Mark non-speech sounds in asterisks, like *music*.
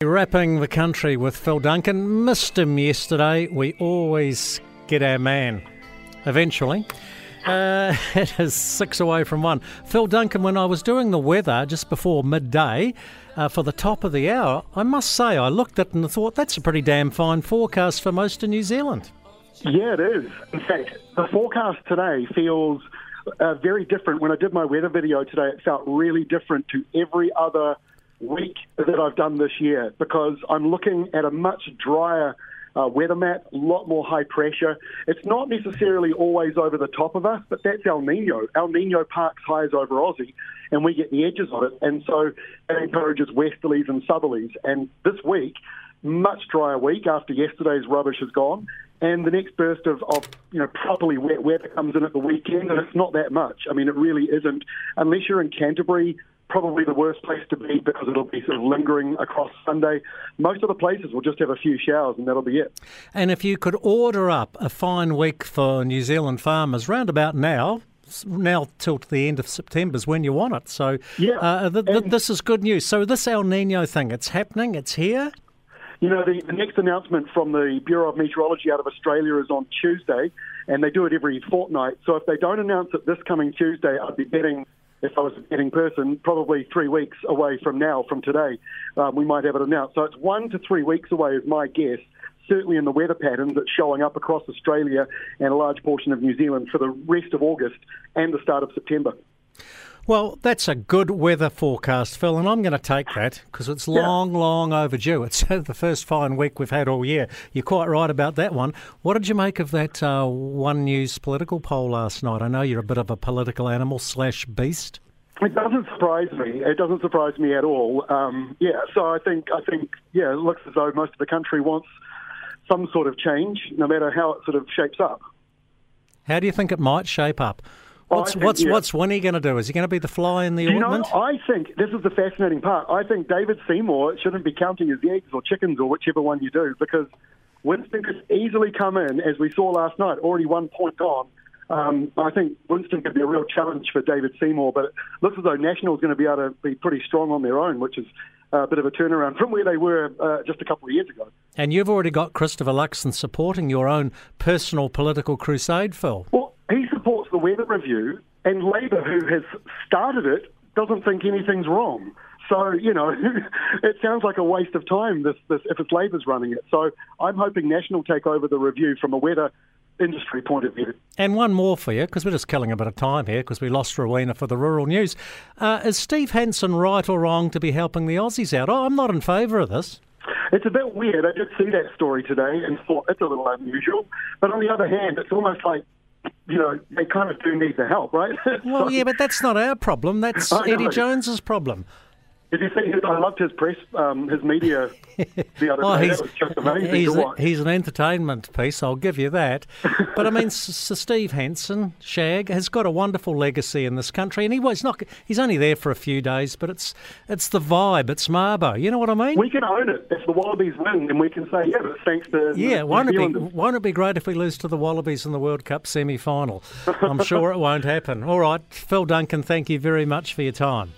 Wrapping the country with Phil Duncan. Missed him yesterday. We always get our man. Eventually. Uh, *laughs* it is six away from one. Phil Duncan, when I was doing the weather just before midday uh, for the top of the hour, I must say I looked at it and thought that's a pretty damn fine forecast for most of New Zealand. Yeah, it is. In fact, the forecast today feels uh, very different. When I did my weather video today, it felt really different to every other week that I've done this year because I'm looking at a much drier uh, weather map, a lot more high pressure. It's not necessarily always over the top of us, but that's El Nino. El Nino parks highs over Aussie, and we get the edges of it. And so it encourages westerlies and southerlies. And this week, much drier week after yesterday's rubbish has gone. And the next burst of, of you know properly wet weather comes in at the weekend, and it's not that much. I mean, it really isn't, unless you're in Canterbury, probably the worst place to be because it'll be sort of lingering across Sunday. Most of the places will just have a few showers and that'll be it. And if you could order up a fine week for New Zealand farmers round about now, now till the end of September is when you want it. So yeah, uh, th- th- this is good news. So this El Nino thing, it's happening, it's here. You know, the, the next announcement from the Bureau of Meteorology out of Australia is on Tuesday, and they do it every fortnight. So if they don't announce it this coming Tuesday, I'd be betting if I was a betting person, probably three weeks away from now, from today, um, we might have it announced. So it's one to three weeks away, is my guess. Certainly in the weather patterns that's showing up across Australia and a large portion of New Zealand for the rest of August and the start of September. Well, that's a good weather forecast, Phil, and I'm going to take that because it's long, yeah. long overdue. It's the first fine week we've had all year. You're quite right about that one. What did you make of that uh, One News political poll last night? I know you're a bit of a political animal slash beast. It doesn't surprise me. It doesn't surprise me at all. Um, yeah, so I think I think yeah, it looks as though most of the country wants some sort of change, no matter how it sort of shapes up. How do you think it might shape up? What's think, what's yeah. what's Winnie going to do? Is he going to be the fly in the you ointment? Know, I think this is the fascinating part. I think David Seymour shouldn't be counting his eggs or chickens or whichever one you do because Winston could easily come in, as we saw last night, already one point on. Um, I think Winston could be a real challenge for David Seymour, but it looks as though National is going to be able to be pretty strong on their own, which is a bit of a turnaround from where they were uh, just a couple of years ago. And you've already got Christopher Luxon supporting your own personal political crusade, Phil. Well, the weather review, and Labour, who has started it, doesn't think anything's wrong. So you know, *laughs* it sounds like a waste of time. This, this if it's Labour's running it. So I'm hoping National take over the review from a weather industry point of view. And one more for you, because we're just killing a bit of time here, because we lost Rowena for the rural news. Uh, is Steve Hansen right or wrong to be helping the Aussies out? Oh, I'm not in favour of this. It's a bit weird. I did see that story today and thought it's a little unusual. But on the other hand, it's almost like you know, they kind of do need the help, right? *laughs* Well, so, yeah, but that's not our problem. That's Eddie Jones's problem. Did you see his? I loved his press, um, his media the other *laughs* oh, day. He's, that was just amazing he's, a, he's an entertainment piece, I'll give you that. *laughs* But I mean, Sir Steve Hansen, Shag, has got a wonderful legacy in this country, and he was not. He's only there for a few days, but it's it's the vibe. It's Mabo. You know what I mean? We can own it if the Wallabies win, and we can say, yeah, but thanks to yeah. Won't it be Won't it be great if we lose to the Wallabies in the World Cup semi final? I'm sure it won't happen. All right, Phil Duncan, thank you very much for your time.